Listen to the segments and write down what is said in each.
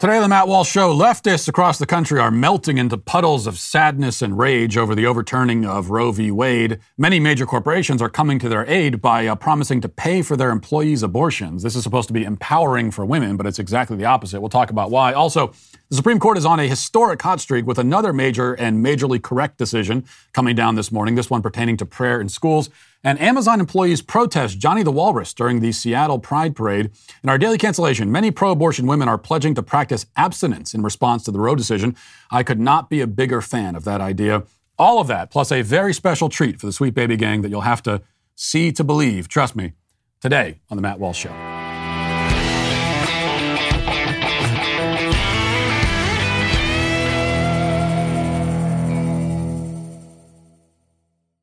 Today on the Matt Walsh Show, leftists across the country are melting into puddles of sadness and rage over the overturning of Roe v. Wade. Many major corporations are coming to their aid by uh, promising to pay for their employees' abortions. This is supposed to be empowering for women, but it's exactly the opposite. We'll talk about why. Also, the Supreme Court is on a historic hot streak with another major and majorly correct decision coming down this morning, this one pertaining to prayer in schools. And Amazon employees protest Johnny the Walrus during the Seattle Pride Parade. In our daily cancellation, many pro abortion women are pledging to practice abstinence in response to the Roe decision. I could not be a bigger fan of that idea. All of that, plus a very special treat for the Sweet Baby Gang that you'll have to see to believe, trust me, today on The Matt Walsh Show.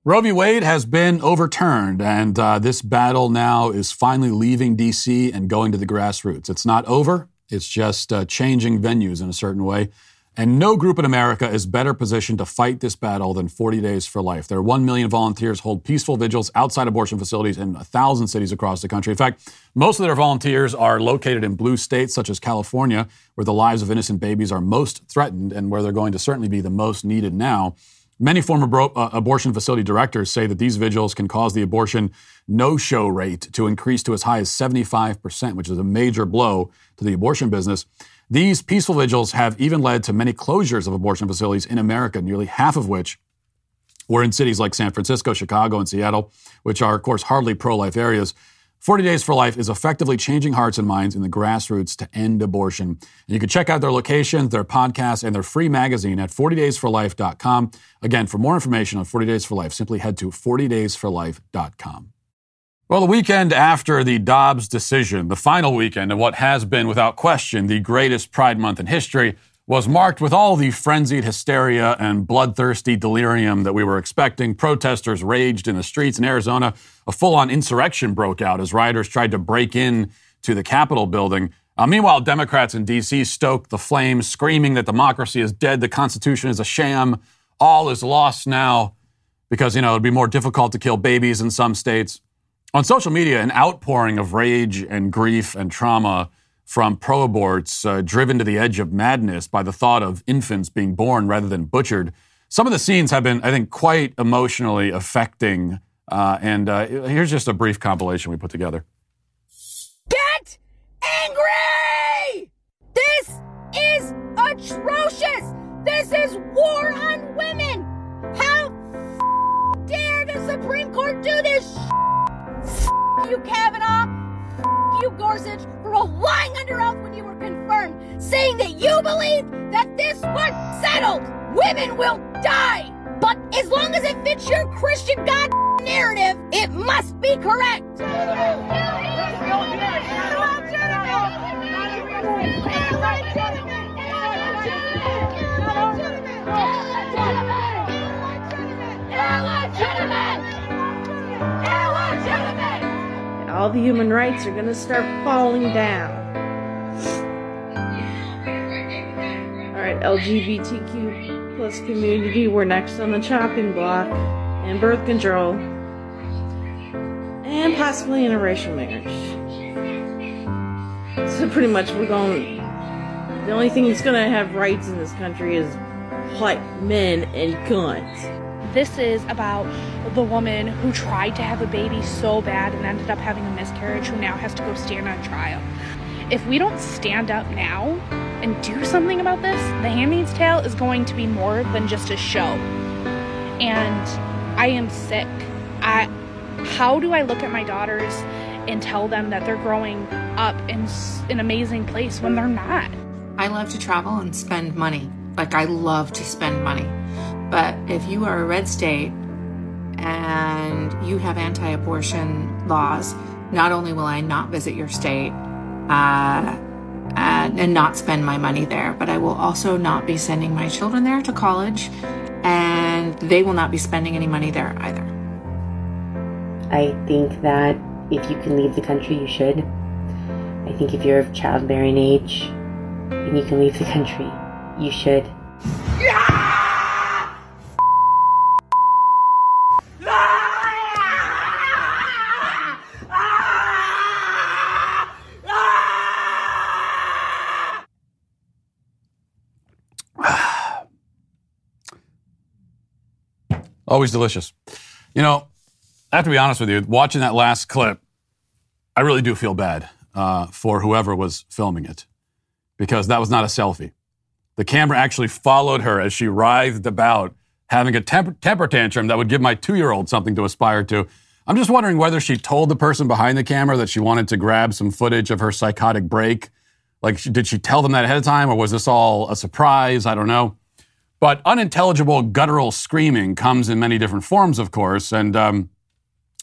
Roe v. Wade has been overturned, and uh, this battle now is finally leaving D.C. and going to the grassroots. It's not over, it's just uh, changing venues in a certain way. And no group in America is better positioned to fight this battle than 40 Days for Life. Their 1 million volunteers hold peaceful vigils outside abortion facilities in 1,000 cities across the country. In fact, most of their volunteers are located in blue states such as California, where the lives of innocent babies are most threatened and where they're going to certainly be the most needed now. Many former bro- uh, abortion facility directors say that these vigils can cause the abortion no show rate to increase to as high as 75%, which is a major blow to the abortion business. These peaceful vigils have even led to many closures of abortion facilities in America, nearly half of which were in cities like San Francisco, Chicago, and Seattle, which are, of course, hardly pro life areas. 40 Days for Life is effectively changing hearts and minds in the grassroots to end abortion. And you can check out their locations, their podcasts, and their free magazine at 40daysforlife.com. Again, for more information on 40 Days for Life, simply head to 40daysforlife.com. Well, the weekend after the Dobbs decision, the final weekend of what has been, without question, the greatest Pride Month in history, was marked with all the frenzied hysteria and bloodthirsty delirium that we were expecting. Protesters raged in the streets in Arizona. A full on insurrection broke out as rioters tried to break in to the Capitol building. Uh, meanwhile, Democrats in D.C. stoked the flames, screaming that democracy is dead, the Constitution is a sham, all is lost now because, you know, it'd be more difficult to kill babies in some states. On social media, an outpouring of rage and grief and trauma from pro aborts uh, driven to the edge of madness by the thought of infants being born rather than butchered. Some of the scenes have been, I think, quite emotionally affecting. Uh, and uh, here's just a brief compilation we put together. Get angry! This is atrocious! This is war on women! How dare the Supreme Court do this? you, Kavanaugh! You, Gorsuch, for lying under oath when you were confirmed, saying that you believe that this was settled. Women will die. But as long as it fits your Christian God narrative, it must be correct. All the human rights are going to start falling down. All right, LGBTQ plus community, we're next on the chopping block, and birth control, and possibly interracial marriage. So pretty much we're going. The only thing that's going to have rights in this country is white men and guns. This is about the woman who tried to have a baby so bad and ended up having a miscarriage, who now has to go stand on trial. If we don't stand up now and do something about this, The Handmaid's Tale is going to be more than just a show. And I am sick. I, how do I look at my daughters and tell them that they're growing up in an amazing place when they're not? I love to travel and spend money. Like, I love to spend money. But if you are a red state and you have anti abortion laws, not only will I not visit your state uh, and, and not spend my money there, but I will also not be sending my children there to college and they will not be spending any money there either. I think that if you can leave the country, you should. I think if you're of childbearing age and you can leave the country, you should. Yeah! Always delicious. You know, I have to be honest with you, watching that last clip, I really do feel bad uh, for whoever was filming it because that was not a selfie. The camera actually followed her as she writhed about having a temper, temper tantrum that would give my two year old something to aspire to. I'm just wondering whether she told the person behind the camera that she wanted to grab some footage of her psychotic break. Like, did she tell them that ahead of time, or was this all a surprise? I don't know. But unintelligible guttural screaming comes in many different forms, of course. And um,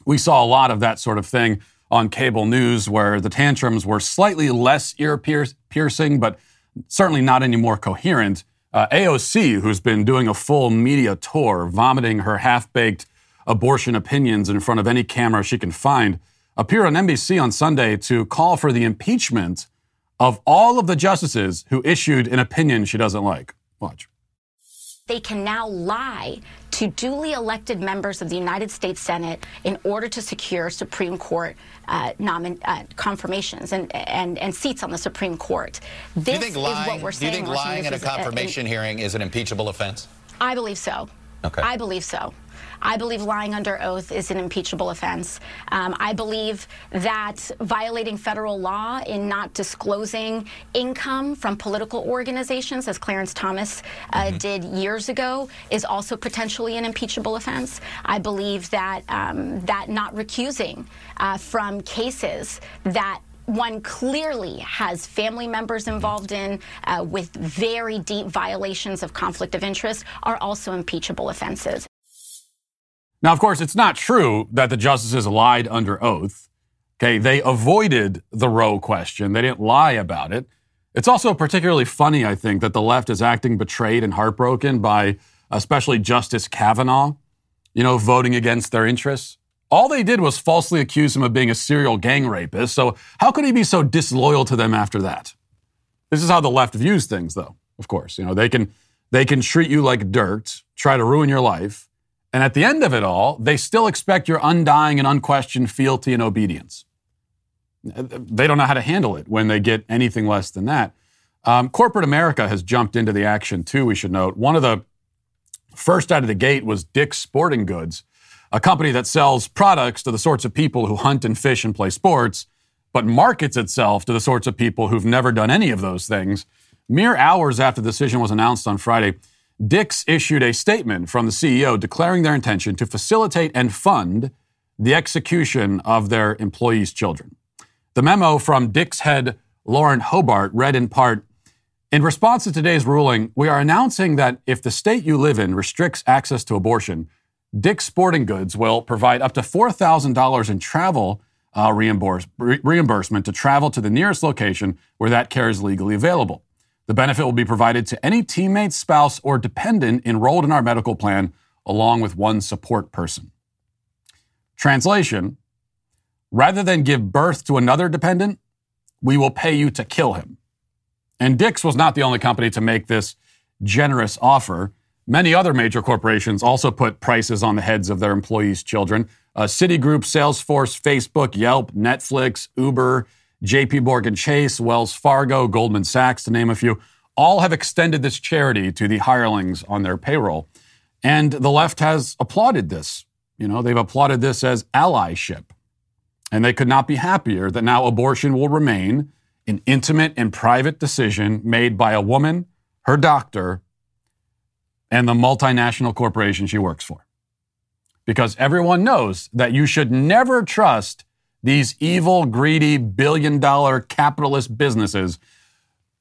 we saw a lot of that sort of thing on cable news where the tantrums were slightly less ear piercing, but certainly not any more coherent. Uh, AOC, who's been doing a full media tour, vomiting her half baked abortion opinions in front of any camera she can find, appeared on NBC on Sunday to call for the impeachment of all of the justices who issued an opinion she doesn't like. Watch they can now lie to duly elected members of the United States Senate in order to secure Supreme Court uh, nomin- uh, confirmations and, and, and seats on the Supreme Court. This is what we're saying. Do you think lying at a confirmation a, hearing is an impeachable offense? I believe so. Okay. I believe so. I believe lying under oath is an impeachable offense. Um, I believe that violating federal law in not disclosing income from political organizations, as Clarence Thomas uh, mm-hmm. did years ago, is also potentially an impeachable offense. I believe that um, that not recusing uh, from cases that one clearly has family members involved in uh, with very deep violations of conflict of interest are also impeachable offenses. Now, of course, it's not true that the justices lied under oath. Okay, they avoided the Roe question. They didn't lie about it. It's also particularly funny, I think, that the left is acting betrayed and heartbroken by especially Justice Kavanaugh, you know, voting against their interests. All they did was falsely accuse him of being a serial gang rapist. So, how could he be so disloyal to them after that? This is how the left views things, though, of course. You know, they can, they can treat you like dirt, try to ruin your life, and at the end of it all, they still expect your undying and unquestioned fealty and obedience. They don't know how to handle it when they get anything less than that. Um, corporate America has jumped into the action too, we should note. One of the first out of the gate was Dick's Sporting Goods, a company that sells products to the sorts of people who hunt and fish and play sports, but markets itself to the sorts of people who've never done any of those things. Mere hours after the decision was announced on Friday, Dick's issued a statement from the CEO declaring their intention to facilitate and fund the execution of their employees' children. The memo from Dick's head Lauren Hobart read in part In response to today's ruling, we are announcing that if the state you live in restricts access to abortion, Dick's Sporting Goods will provide up to $4,000 in travel uh, reimburse, re- reimbursement to travel to the nearest location where that care is legally available. The benefit will be provided to any teammate, spouse, or dependent enrolled in our medical plan, along with one support person. Translation Rather than give birth to another dependent, we will pay you to kill him. And Dick's was not the only company to make this generous offer. Many other major corporations also put prices on the heads of their employees' children. Uh, Citigroup, Salesforce, Facebook, Yelp, Netflix, Uber, JP Morgan Chase, Wells Fargo, Goldman Sachs, to name a few, all have extended this charity to the hirelings on their payroll. And the left has applauded this. You know, they've applauded this as allyship. And they could not be happier that now abortion will remain an intimate and private decision made by a woman, her doctor, and the multinational corporation she works for. Because everyone knows that you should never trust these evil, greedy, billion dollar capitalist businesses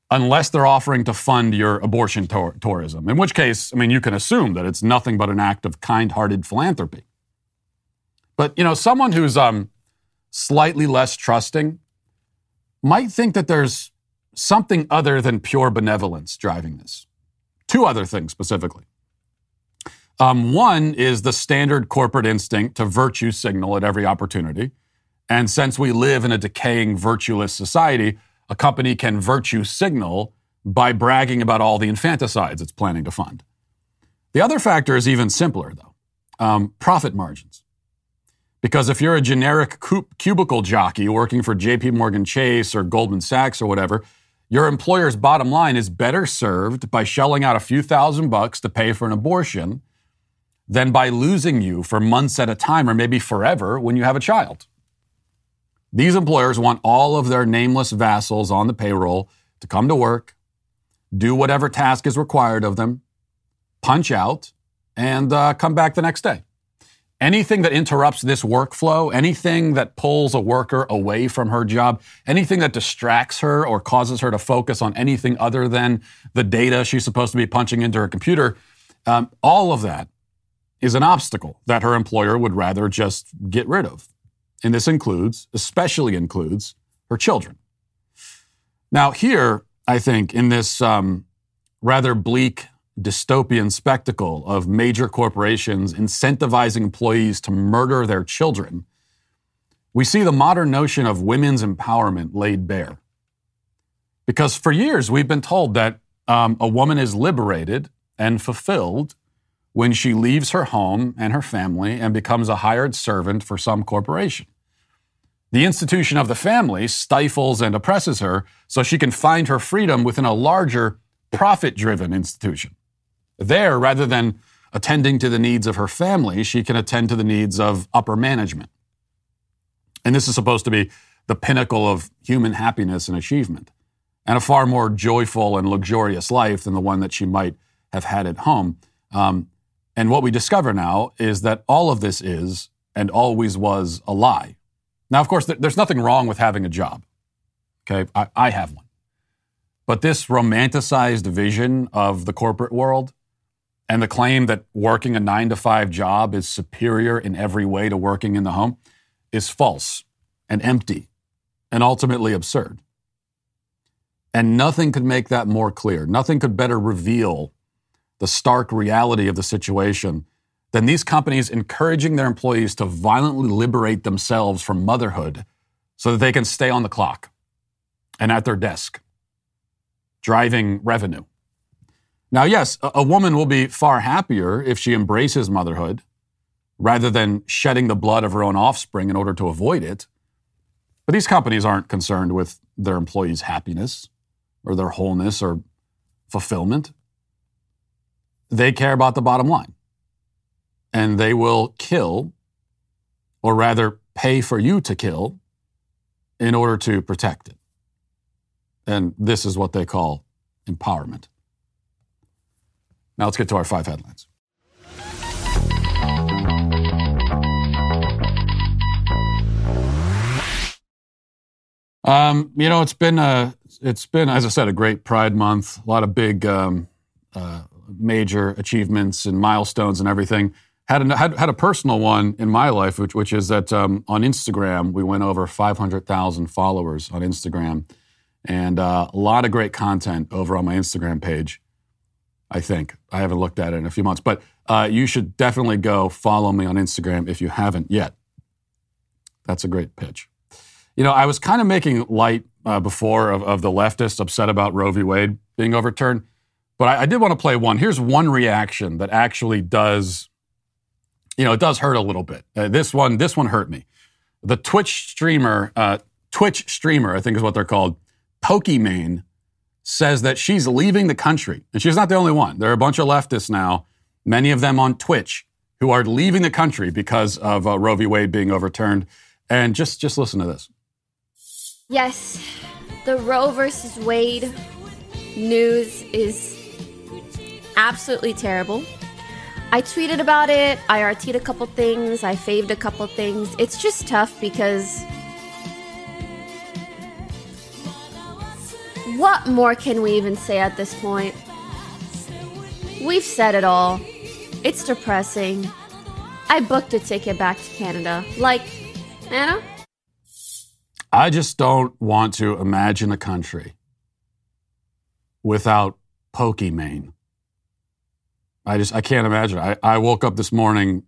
unless they're offering to fund your abortion tor- tourism. In which case, I mean, you can assume that it's nothing but an act of kind hearted philanthropy. But, you know, someone who's um, slightly less trusting might think that there's something other than pure benevolence driving this. Two other things specifically. Um, one is the standard corporate instinct to virtue signal at every opportunity. And since we live in a decaying virtueless society, a company can virtue signal by bragging about all the infanticides it's planning to fund. The other factor is even simpler, though um, profit margins. Because if you're a generic cubicle jockey working for JP Morgan Chase or Goldman Sachs or whatever, your employer's bottom line is better served by shelling out a few thousand bucks to pay for an abortion than by losing you for months at a time or maybe forever when you have a child. These employers want all of their nameless vassals on the payroll to come to work, do whatever task is required of them, punch out, and uh, come back the next day. Anything that interrupts this workflow, anything that pulls a worker away from her job, anything that distracts her or causes her to focus on anything other than the data she's supposed to be punching into her computer, um, all of that is an obstacle that her employer would rather just get rid of. And this includes, especially includes, her children. Now, here, I think, in this um, rather bleak dystopian spectacle of major corporations incentivizing employees to murder their children, we see the modern notion of women's empowerment laid bare. Because for years we've been told that um, a woman is liberated and fulfilled when she leaves her home and her family and becomes a hired servant for some corporation. The institution of the family stifles and oppresses her so she can find her freedom within a larger, profit driven institution. There, rather than attending to the needs of her family, she can attend to the needs of upper management. And this is supposed to be the pinnacle of human happiness and achievement, and a far more joyful and luxurious life than the one that she might have had at home. Um, and what we discover now is that all of this is and always was a lie. Now, of course, there's nothing wrong with having a job. Okay, I, I have one. But this romanticized vision of the corporate world and the claim that working a nine to five job is superior in every way to working in the home is false and empty and ultimately absurd. And nothing could make that more clear. Nothing could better reveal the stark reality of the situation than these companies encouraging their employees to violently liberate themselves from motherhood so that they can stay on the clock and at their desk, driving revenue. Now, yes, a woman will be far happier if she embraces motherhood rather than shedding the blood of her own offspring in order to avoid it. But these companies aren't concerned with their employees' happiness or their wholeness or fulfillment. They care about the bottom line. And they will kill, or rather, pay for you to kill in order to protect it. And this is what they call empowerment. Now let's get to our five headlines. Um, you know, it's been a, it's been, as I said, a great Pride Month. A lot of big, um, uh, major achievements and milestones and everything. Had a, had, had a personal one in my life, which, which is that um, on Instagram we went over 500,000 followers on Instagram, and uh, a lot of great content over on my Instagram page. I think. I haven't looked at it in a few months, but uh, you should definitely go follow me on Instagram if you haven't yet. That's a great pitch. You know, I was kind of making light uh, before of, of, the leftists upset about Roe v. Wade being overturned, but I, I did want to play one. Here's one reaction that actually does, you know, it does hurt a little bit. Uh, this one, this one hurt me. The Twitch streamer, uh, Twitch streamer, I think is what they're called, Pokimane says that she's leaving the country. And she's not the only one. There are a bunch of leftists now, many of them on Twitch, who are leaving the country because of uh, Roe v. Wade being overturned. And just, just listen to this. Yes, the Roe versus Wade news is absolutely terrible. I tweeted about it, I RT'd a couple things, I faved a couple things. It's just tough because What more can we even say at this point? We've said it all. It's depressing. I booked a ticket back to Canada. Like, Anna? I just don't want to imagine a country without Pokimane. I just I can't imagine. I, I woke up this morning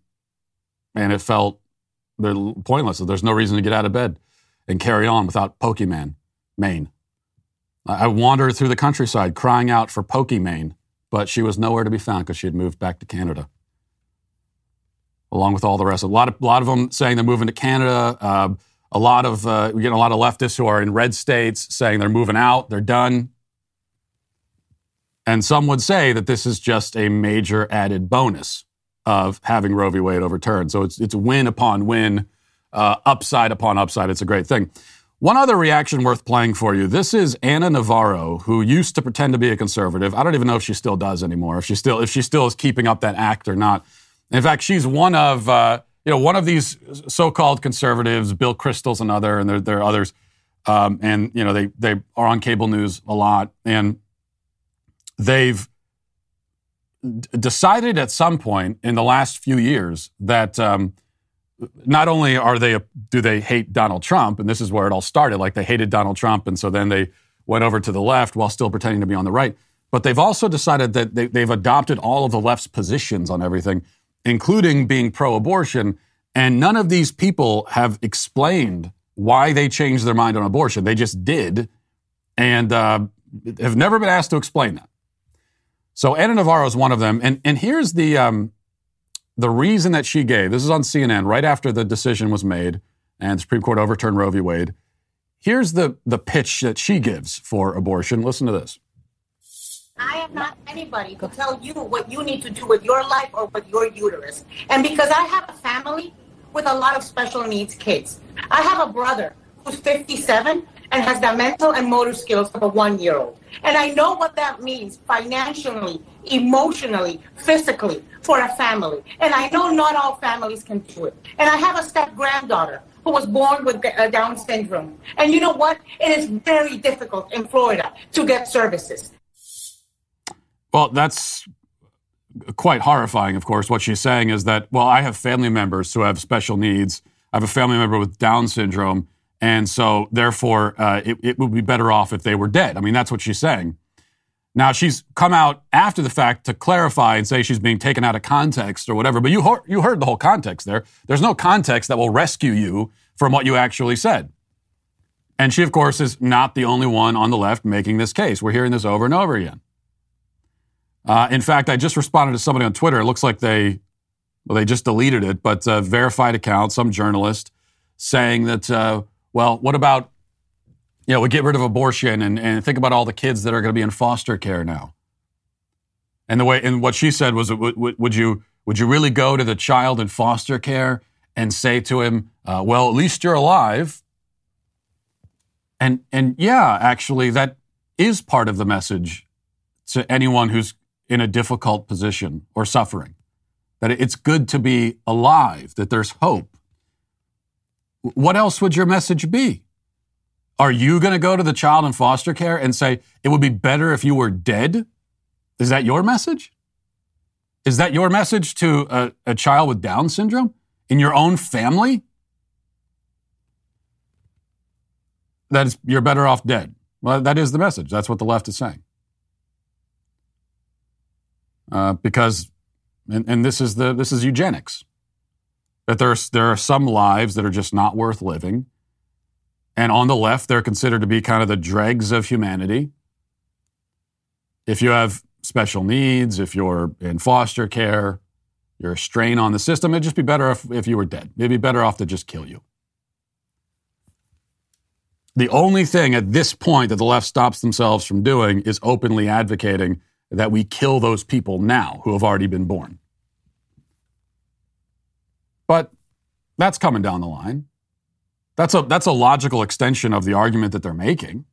and it felt pointless. There's no reason to get out of bed and carry on without Pokimane, Maine. I wandered through the countryside crying out for Pokimane, but she was nowhere to be found because she had moved back to Canada, along with all the rest. A lot of, a lot of them saying they're moving to Canada. Uh, a lot of uh, we get a lot of leftists who are in red states saying they're moving out, they're done. And some would say that this is just a major added bonus of having Roe v. Wade overturned. So it's, it's win upon win, uh, upside upon upside. It's a great thing. One other reaction worth playing for you. This is Ana Navarro, who used to pretend to be a conservative. I don't even know if she still does anymore. If she still if she still is keeping up that act or not. In fact, she's one of uh, you know one of these so-called conservatives, Bill Kristol's another, and there, there are others. Um, and you know they they are on cable news a lot, and they've decided at some point in the last few years that um, not only are they do they hate Donald Trump, and this is where it all started, like they hated Donald Trump, and so then they went over to the left while still pretending to be on the right. But they've also decided that they, they've adopted all of the left's positions on everything, including being pro-abortion. And none of these people have explained why they changed their mind on abortion. They just did, and uh, have never been asked to explain that. So Ana Navarro is one of them, and and here's the um, the reason that she gave. This is on CNN right after the decision was made, and the Supreme Court overturned Roe v. Wade. Here's the the pitch that she gives for abortion. Listen to this. I am not anybody to tell you what you need to do with your life or with your uterus. And because I have a family with a lot of special needs kids, I have a brother who's 57 and has the mental and motor skills of a one year old. And I know what that means financially, emotionally, physically for a family. And I know not all families can do it. And I have a step granddaughter who was born with uh, Down syndrome. And you know what? It is very difficult in Florida to get services. Well, that's quite horrifying, of course. What she's saying is that, well, I have family members who have special needs. I have a family member with Down syndrome. And so, therefore, uh, it, it, would be better off if they were dead. I mean, that's what she's saying. Now, she's come out after the fact to clarify and say she's being taken out of context or whatever, but you, ho- you heard the whole context there. There's no context that will rescue you from what you actually said. And she, of course, is not the only one on the left making this case. We're hearing this over and over again. Uh, in fact, I just responded to somebody on Twitter. It looks like they, well, they just deleted it, but a verified account, some journalist saying that, uh, well, what about, you know, we get rid of abortion and, and think about all the kids that are going to be in foster care now. And the way, and what she said was, would, would you, would you really go to the child in foster care and say to him, uh, well, at least you're alive? And, and yeah, actually, that is part of the message to anyone who's in a difficult position or suffering. That it's good to be alive, that there's hope what else would your message be? Are you going to go to the child in foster care and say, it would be better if you were dead? Is that your message? Is that your message to a, a child with Down syndrome in your own family? That is, you're better off dead. Well, that is the message. That's what the left is saying. Uh, because, and, and this is the this is eugenics that there's, there are some lives that are just not worth living. And on the left, they're considered to be kind of the dregs of humanity. If you have special needs, if you're in foster care, you're a strain on the system, it'd just be better if, if you were dead. It'd be better off to just kill you. The only thing at this point that the left stops themselves from doing is openly advocating that we kill those people now who have already been born. But that's coming down the line. That's a, that's a logical extension of the argument that they're making.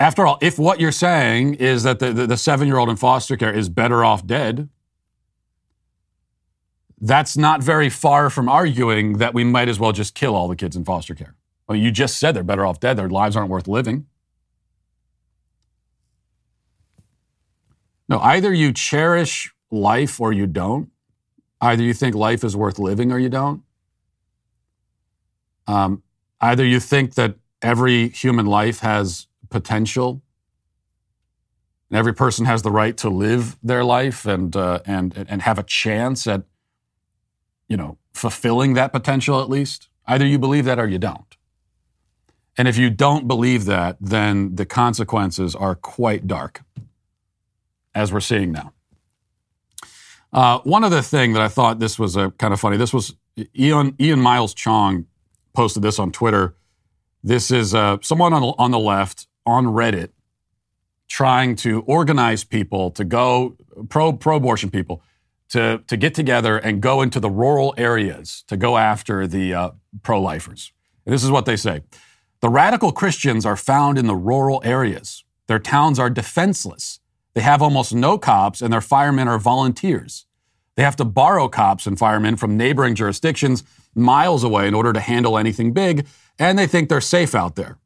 After all, if what you're saying is that the, the, the seven year old in foster care is better off dead, that's not very far from arguing that we might as well just kill all the kids in foster care. Well, you just said they're better off dead, their lives aren't worth living. No, either you cherish life or you don't. Either you think life is worth living or you don't. Um, either you think that every human life has potential and every person has the right to live their life and, uh, and, and have a chance at, you know, fulfilling that potential at least. Either you believe that or you don't. And if you don't believe that, then the consequences are quite dark, as we're seeing now. Uh, one other thing that I thought this was a kind of funny. This was Ian, Ian Miles Cheong posted this on Twitter. This is uh, someone on, on the left on Reddit trying to organize people to go pro pro abortion people to, to get together and go into the rural areas to go after the uh, pro lifers. This is what they say The radical Christians are found in the rural areas. Their towns are defenseless. They have almost no cops, and their firemen are volunteers. They have to borrow cops and firemen from neighboring jurisdictions miles away in order to handle anything big, and they think they're safe out there.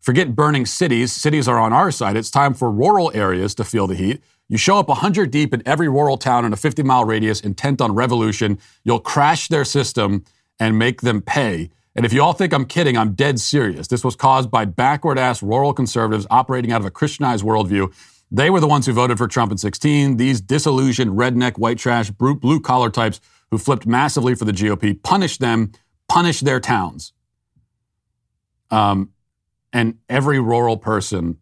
Forget burning cities. Cities are on our side. It's time for rural areas to feel the heat. You show up 100 deep in every rural town in a 50 mile radius intent on revolution. You'll crash their system and make them pay. And if you all think I'm kidding, I'm dead serious. This was caused by backward ass rural conservatives operating out of a Christianized worldview. They were the ones who voted for Trump in 16. These disillusioned, redneck, white trash, blue collar types who flipped massively for the GOP, punish them, punish their towns. Um, and every rural person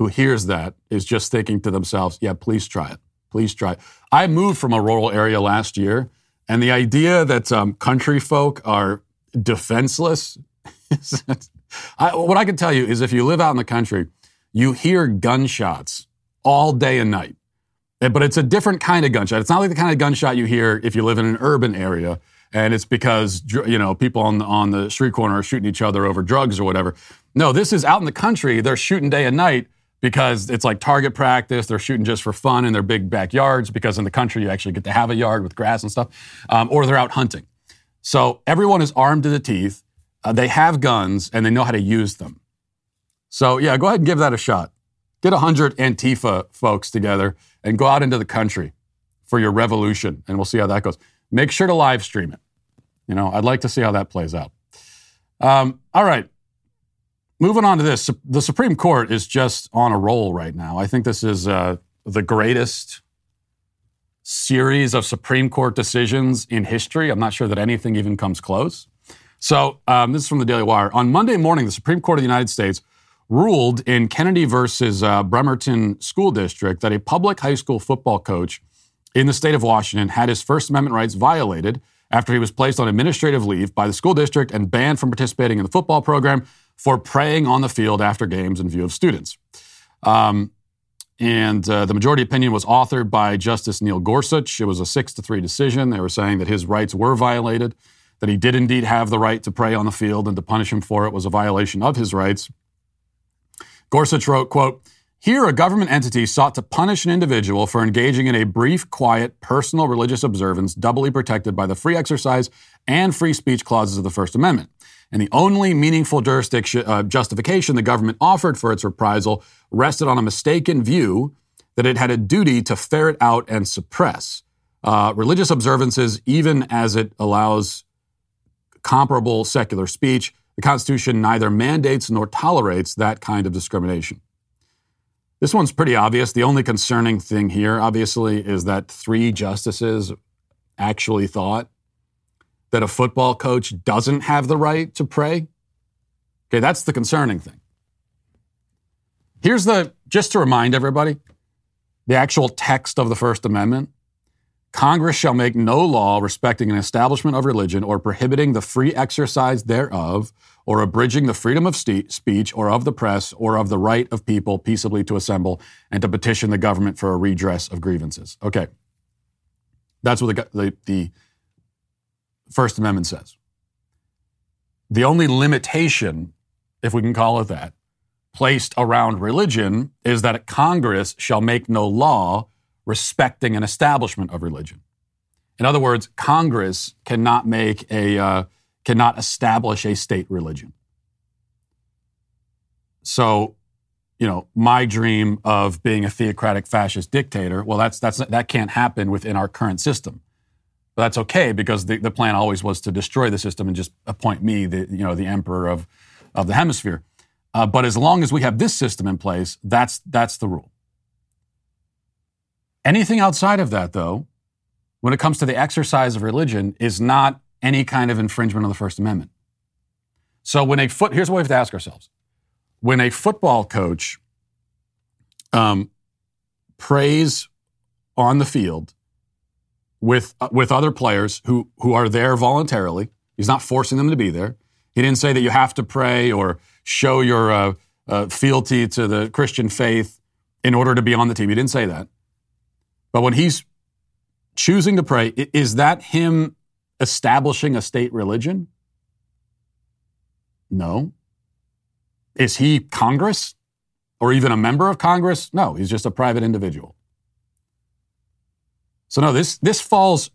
who hears that is just thinking to themselves, yeah, please try it. Please try it. I moved from a rural area last year, and the idea that um, country folk are defenseless, I, what I can tell you is if you live out in the country, you hear gunshots all day and night. But it's a different kind of gunshot. It's not like the kind of gunshot you hear if you live in an urban area and it's because you know people on the, on the street corner are shooting each other over drugs or whatever. No, this is out in the country. They're shooting day and night because it's like target practice. They're shooting just for fun in their big backyards because in the country you actually get to have a yard with grass and stuff, um, or they're out hunting. So everyone is armed to the teeth. Uh, they have guns and they know how to use them. So yeah, go ahead and give that a shot. Get a hundred Antifa folks together and go out into the country for your revolution, and we'll see how that goes. Make sure to live stream it. You know, I'd like to see how that plays out. Um, all right. Moving on to this, the Supreme Court is just on a roll right now. I think this is uh, the greatest series of Supreme Court decisions in history. I'm not sure that anything even comes close. So, um, this is from the Daily Wire. On Monday morning, the Supreme Court of the United States ruled in Kennedy versus uh, Bremerton School District that a public high school football coach in the state of Washington had his First Amendment rights violated after he was placed on administrative leave by the school district and banned from participating in the football program for praying on the field after games in view of students. Um, and uh, the majority opinion was authored by Justice Neil Gorsuch. It was a six to three decision. They were saying that his rights were violated, that he did indeed have the right to pray on the field, and to punish him for it was a violation of his rights. Gorsuch wrote, quote, here, a government entity sought to punish an individual for engaging in a brief, quiet, personal religious observance doubly protected by the free exercise and free speech clauses of the First Amendment. And the only meaningful uh, justification the government offered for its reprisal rested on a mistaken view that it had a duty to ferret out and suppress uh, religious observances, even as it allows comparable secular speech. The Constitution neither mandates nor tolerates that kind of discrimination. This one's pretty obvious. The only concerning thing here, obviously, is that three justices actually thought that a football coach doesn't have the right to pray. Okay, that's the concerning thing. Here's the, just to remind everybody, the actual text of the First Amendment. Congress shall make no law respecting an establishment of religion or prohibiting the free exercise thereof or abridging the freedom of speech or of the press or of the right of people peaceably to assemble and to petition the government for a redress of grievances. Okay. That's what the, the, the First Amendment says. The only limitation, if we can call it that, placed around religion is that Congress shall make no law respecting an establishment of religion. In other words, Congress cannot make a uh, cannot establish a state religion. So, you know, my dream of being a theocratic fascist dictator, well, that's, that's, that can't happen within our current system. But that's okay because the, the plan always was to destroy the system and just appoint me, the, you know, the emperor of, of the hemisphere. Uh, but as long as we have this system in place, that's, that's the rule. Anything outside of that, though, when it comes to the exercise of religion, is not any kind of infringement of the First Amendment. So when a foot, here's what we have to ask ourselves: when a football coach um, prays on the field with uh, with other players who who are there voluntarily, he's not forcing them to be there. He didn't say that you have to pray or show your uh, uh, fealty to the Christian faith in order to be on the team. He didn't say that. But when he's choosing to pray, is that him establishing a state religion? No. Is he Congress or even a member of Congress? No, he's just a private individual. So, no, this, this falls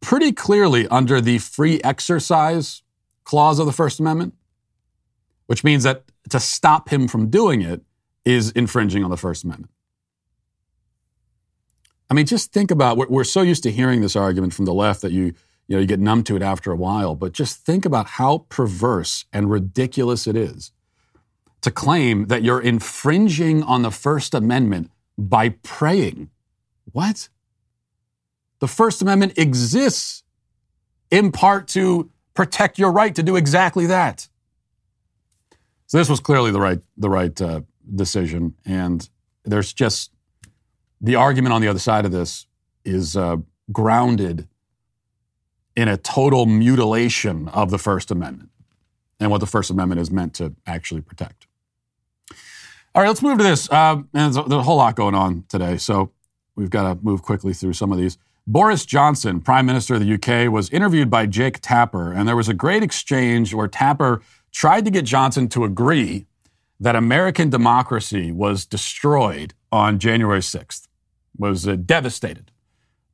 pretty clearly under the free exercise clause of the First Amendment, which means that to stop him from doing it is infringing on the First Amendment. I mean, just think about we're, we're so used to hearing this argument from the left that you you know you get numb to it after a while. But just think about how perverse and ridiculous it is to claim that you're infringing on the First Amendment by praying. What? The First Amendment exists in part to protect your right to do exactly that. So this was clearly the right the right uh, decision, and there's just the argument on the other side of this is uh, grounded in a total mutilation of the First Amendment and what the First Amendment is meant to actually protect. All right, let's move to this. Uh, there's a, there's a whole lot going on today, so we've got to move quickly through some of these. Boris Johnson, Prime Minister of the UK, was interviewed by Jake Tapper, and there was a great exchange where Tapper tried to get Johnson to agree that American democracy was destroyed on January 6th, was uh, devastated.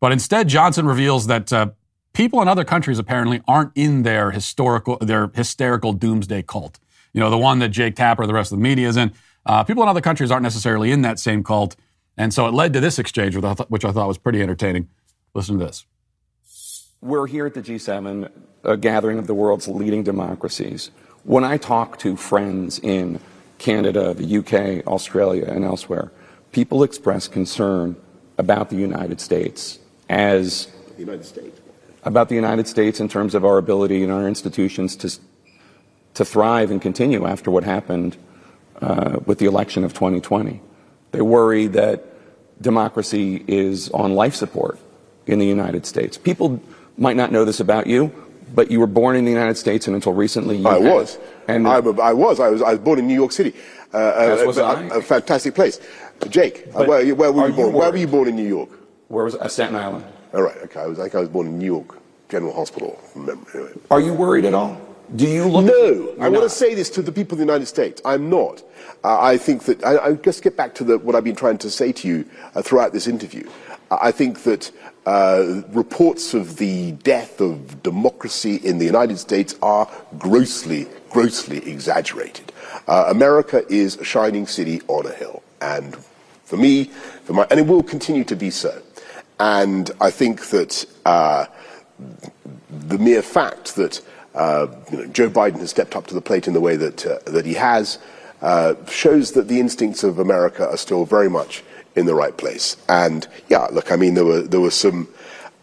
But instead, Johnson reveals that uh, people in other countries apparently aren't in their historical, their hysterical doomsday cult. You know, the one that Jake Tapper, the rest of the media is in. Uh, people in other countries aren't necessarily in that same cult. And so it led to this exchange, which I thought was pretty entertaining. Listen to this. We're here at the G7, a gathering of the world's leading democracies. When I talk to friends in Canada, the UK, Australia, and elsewhere, people express concern about the United States as the United States about the United States in terms of our ability and our institutions to to thrive and continue after what happened uh, with the election of 2020. They worry that democracy is on life support in the United States. People might not know this about you, but you were born in the United States, and until recently, you I was. And I, I, was. I was. I was born in New York City. Uh, uh a, a, a, fantastic place. Jake, uh, where, where, were you born? You where were you born in New York? Where was uh, Staten Island? All right. Okay. I was. Think I was born in New York General Hospital. Anyway. Are you worried at all? Do you look? No. I want to say this to the people of the United States. I'm not. Uh, I think that I, I just get back to the, what I've been trying to say to you uh, throughout this interview. I think that uh, reports of the death of democracy in the United States are grossly, grossly exaggerated. Uh, America is a shining city on a hill, and for me, for my, and it will continue to be so. And I think that uh, the mere fact that uh, you know, Joe Biden has stepped up to the plate in the way that uh, that he has uh, shows that the instincts of America are still very much in the right place. And yeah, look, I mean, there were there were some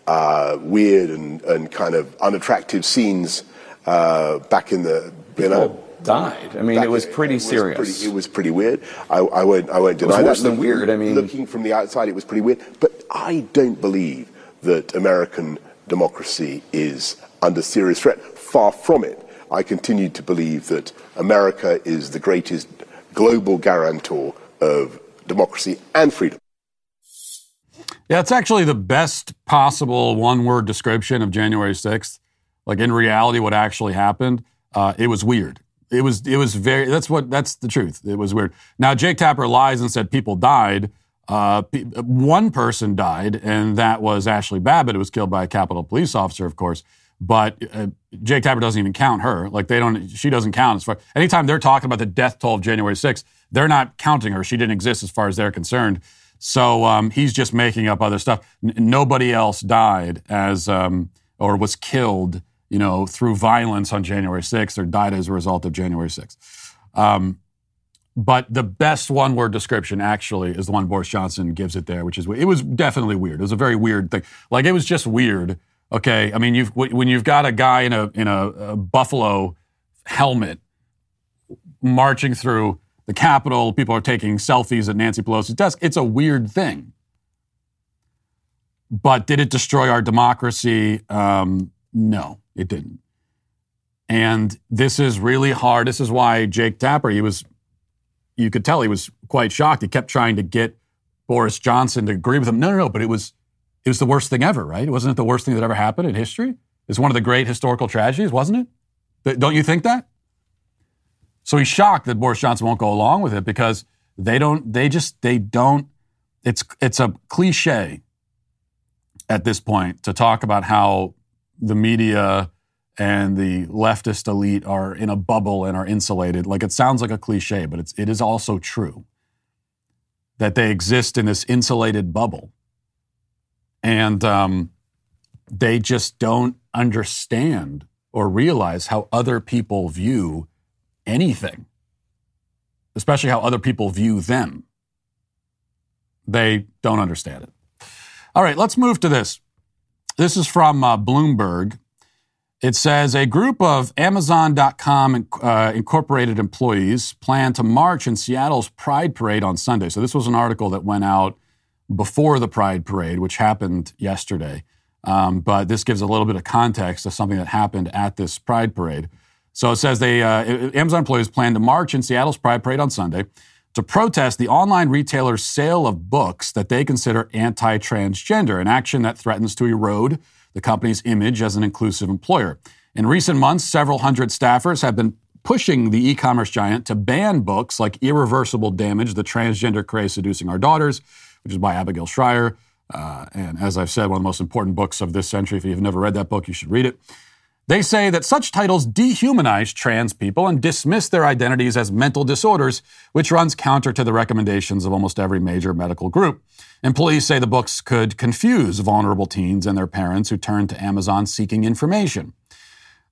uh, weird and, and kind of unattractive scenes uh, back in the you know. Died. I mean, it was pretty it serious. Pretty, it was pretty weird. I, I, won't. I won't deny it was that. Than weird. I mean, looking from the outside, it was pretty weird. But I don't believe that American democracy is under serious threat. Far from it. I continue to believe that America is the greatest global guarantor of democracy and freedom. Yeah, it's actually the best possible one word description of January 6th. Like in reality, what actually happened, uh, it was weird. It was, it was very, that's what, that's the truth. It was weird. Now, Jake Tapper lies and said people died. Uh, one person died, and that was Ashli Babbitt, who was killed by a Capitol police officer, of course. But uh, Jake Tapper doesn't even count her. Like they don't, she doesn't count as far. Anytime they're talking about the death toll of January 6th, they're not counting her. She didn't exist as far as they're concerned. So um, he's just making up other stuff. N- nobody else died as um, or was killed, you know, through violence on January 6th or died as a result of January 6th. Um, but the best one-word description actually is the one Boris Johnson gives it there, which is it was definitely weird. It was a very weird thing. Like it was just weird. Okay, I mean, you've when you've got a guy in a in a, a buffalo helmet marching through the Capitol. People are taking selfies at Nancy Pelosi's desk. It's a weird thing. But did it destroy our democracy? Um, no, it didn't. And this is really hard. This is why Jake Tapper, he was, you could tell he was quite shocked. He kept trying to get Boris Johnson to agree with him. No, no, no, but it was, it was the worst thing ever, right? Wasn't it the worst thing that ever happened in history? It's one of the great historical tragedies, wasn't it? Don't you think that? So he's shocked that Boris Johnson won't go along with it because they don't, they just, they don't, it's, it's a cliche at this point to talk about how the media and the leftist elite are in a bubble and are insulated. Like it sounds like a cliche, but it's, it is also true that they exist in this insulated bubble. And um, they just don't understand or realize how other people view anything, especially how other people view them. They don't understand it. All right, let's move to this. This is from uh, Bloomberg. It says a group of Amazon.com uh, incorporated employees plan to march in Seattle's Pride Parade on Sunday. So, this was an article that went out before the Pride Parade, which happened yesterday. Um, but this gives a little bit of context to something that happened at this Pride Parade. So it says they uh, Amazon employees plan to march in Seattle's Pride Parade on Sunday to protest the online retailer's sale of books that they consider anti-transgender, an action that threatens to erode the company's image as an inclusive employer. In recent months, several hundred staffers have been pushing the e-commerce giant to ban books like Irreversible Damage: The Transgender Craze Seducing Our Daughters, which is by Abigail Shrier, uh, and as I've said, one of the most important books of this century. If you've never read that book, you should read it. They say that such titles dehumanize trans people and dismiss their identities as mental disorders, which runs counter to the recommendations of almost every major medical group. Employees say the books could confuse vulnerable teens and their parents who turn to Amazon seeking information.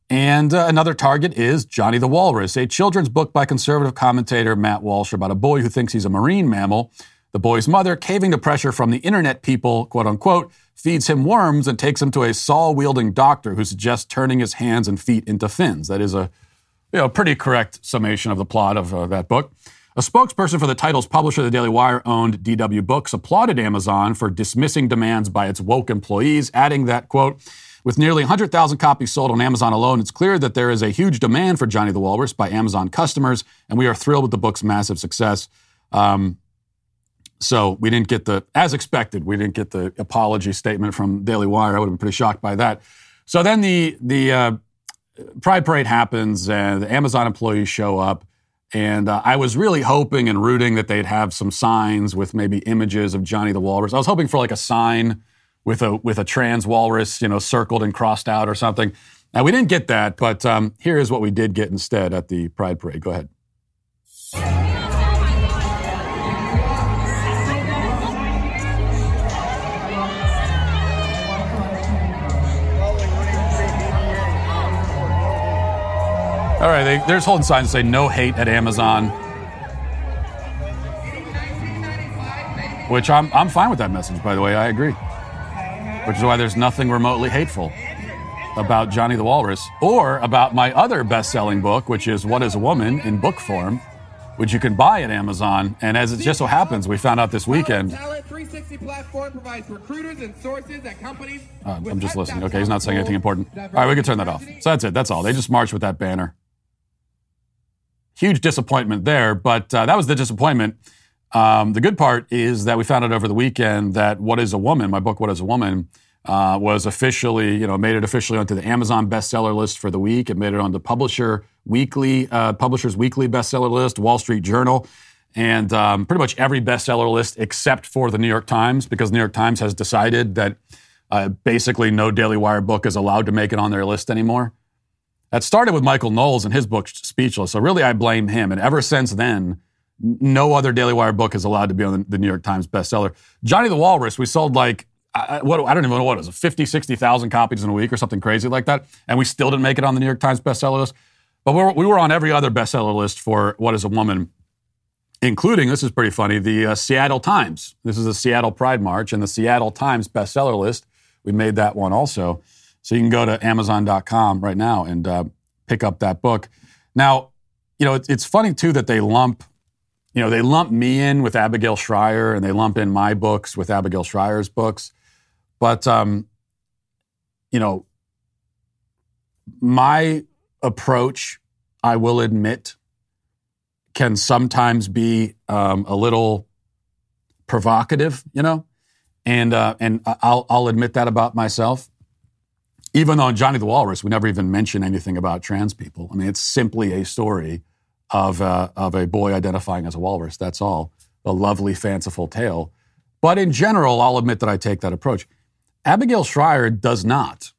And uh, another target is Johnny the Walrus, a children's book by conservative commentator Matt Walsh about a boy who thinks he's a marine mammal. The boy's mother, caving to pressure from the internet people, quote unquote, feeds him worms and takes him to a saw wielding doctor who suggests turning his hands and feet into fins. That is a you know, pretty correct summation of the plot of uh, that book. A spokesperson for the title's publisher, the Daily Wire owned DW Books, applauded Amazon for dismissing demands by its woke employees, adding that, quote, with nearly 100,000 copies sold on Amazon alone, it's clear that there is a huge demand for Johnny the Walrus by Amazon customers, and we are thrilled with the book's massive success. Um, so we didn't get the, as expected, we didn't get the apology statement from Daily Wire. I would have been pretty shocked by that. So then the the uh, Pride Parade happens, and the Amazon employees show up, and uh, I was really hoping and rooting that they'd have some signs with maybe images of Johnny the Walrus. I was hoping for like a sign with a with a trans walrus, you know, circled and crossed out or something. Now we didn't get that, but um, here is what we did get instead at the Pride Parade. Go ahead. All right, they, they're holding signs that say no hate at Amazon. Which I'm, I'm fine with that message, by the way. I agree. Which is why there's nothing remotely hateful about Johnny the Walrus or about my other best selling book, which is What is a Woman in book form, which you can buy at Amazon. And as it just so happens, we found out this weekend. Uh, I'm just listening. Okay, he's not saying anything important. All right, we can turn that off. So that's it. That's all. They just marched with that banner huge disappointment there. But uh, that was the disappointment. Um, the good part is that we found out over the weekend that What is a Woman, my book, What is a Woman, uh, was officially, you know, made it officially onto the Amazon bestseller list for the week. It made it onto Publisher Weekly, uh, Publisher's Weekly bestseller list, Wall Street Journal, and um, pretty much every bestseller list except for the New York Times, because the New York Times has decided that uh, basically no Daily Wire book is allowed to make it on their list anymore. That started with Michael Knowles and his book Speechless. So really, I blame him. And ever since then, no other Daily Wire book is allowed to be on the New York Times bestseller. Johnny the Walrus, we sold like I, what I don't even know what it was, 50, 60,000 copies in a week or something crazy like that, and we still didn't make it on the New York Times bestseller list. But we were, we were on every other bestseller list for What Is a Woman, including this is pretty funny, the uh, Seattle Times. This is the Seattle Pride March, and the Seattle Times bestseller list. We made that one also. So you can go to Amazon.com right now and uh, pick up that book. Now, you know, it's, it's funny too that they lump, you know, they lump me in with Abigail Shrier and they lump in my books with Abigail Shrier's books. But, um, you know, my approach, I will admit, can sometimes be um, a little provocative, you know? And, uh, and I'll, I'll admit that about myself. Even in Johnny the Walrus, we never even mention anything about trans people. I mean, it's simply a story of, uh, of a boy identifying as a walrus. That's all. A lovely, fanciful tale. But in general, I'll admit that I take that approach. Abigail Shrier does not.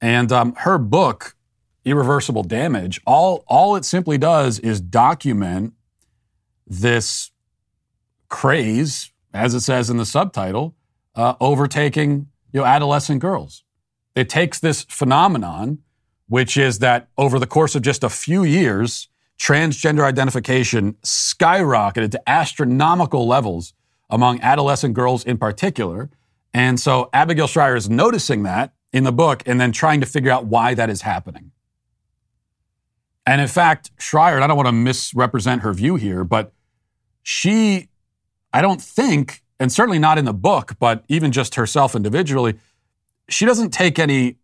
And um, her book, Irreversible Damage, all, all it simply does is document this craze, as it says in the subtitle, uh, overtaking you know, adolescent girls. It takes this phenomenon, which is that over the course of just a few years, transgender identification skyrocketed to astronomical levels among adolescent girls in particular. And so Abigail Shrier is noticing that in the book and then trying to figure out why that is happening. And in fact, Shrier, and I don't want to misrepresent her view here, but she, I don't think, and certainly not in the book, but even just herself individually, she doesn't take any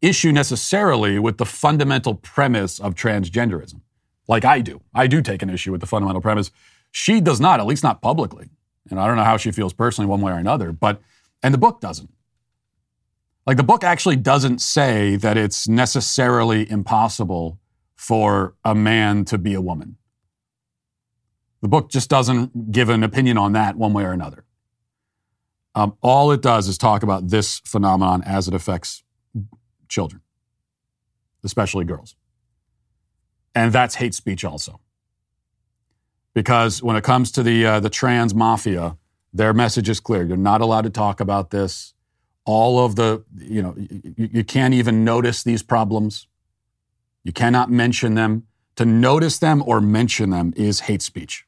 issue necessarily with the fundamental premise of transgenderism, like I do. I do take an issue with the fundamental premise. She does not, at least not publicly. And I don't know how she feels personally, one way or another, but, and the book doesn't. Like the book actually doesn't say that it's necessarily impossible for a man to be a woman. The book just doesn't give an opinion on that one way or another. Um, all it does is talk about this phenomenon as it affects children, especially girls. And that's hate speech also. Because when it comes to the, uh, the trans mafia, their message is clear. You're not allowed to talk about this. All of the, you know, you, you can't even notice these problems. You cannot mention them. To notice them or mention them is hate speech.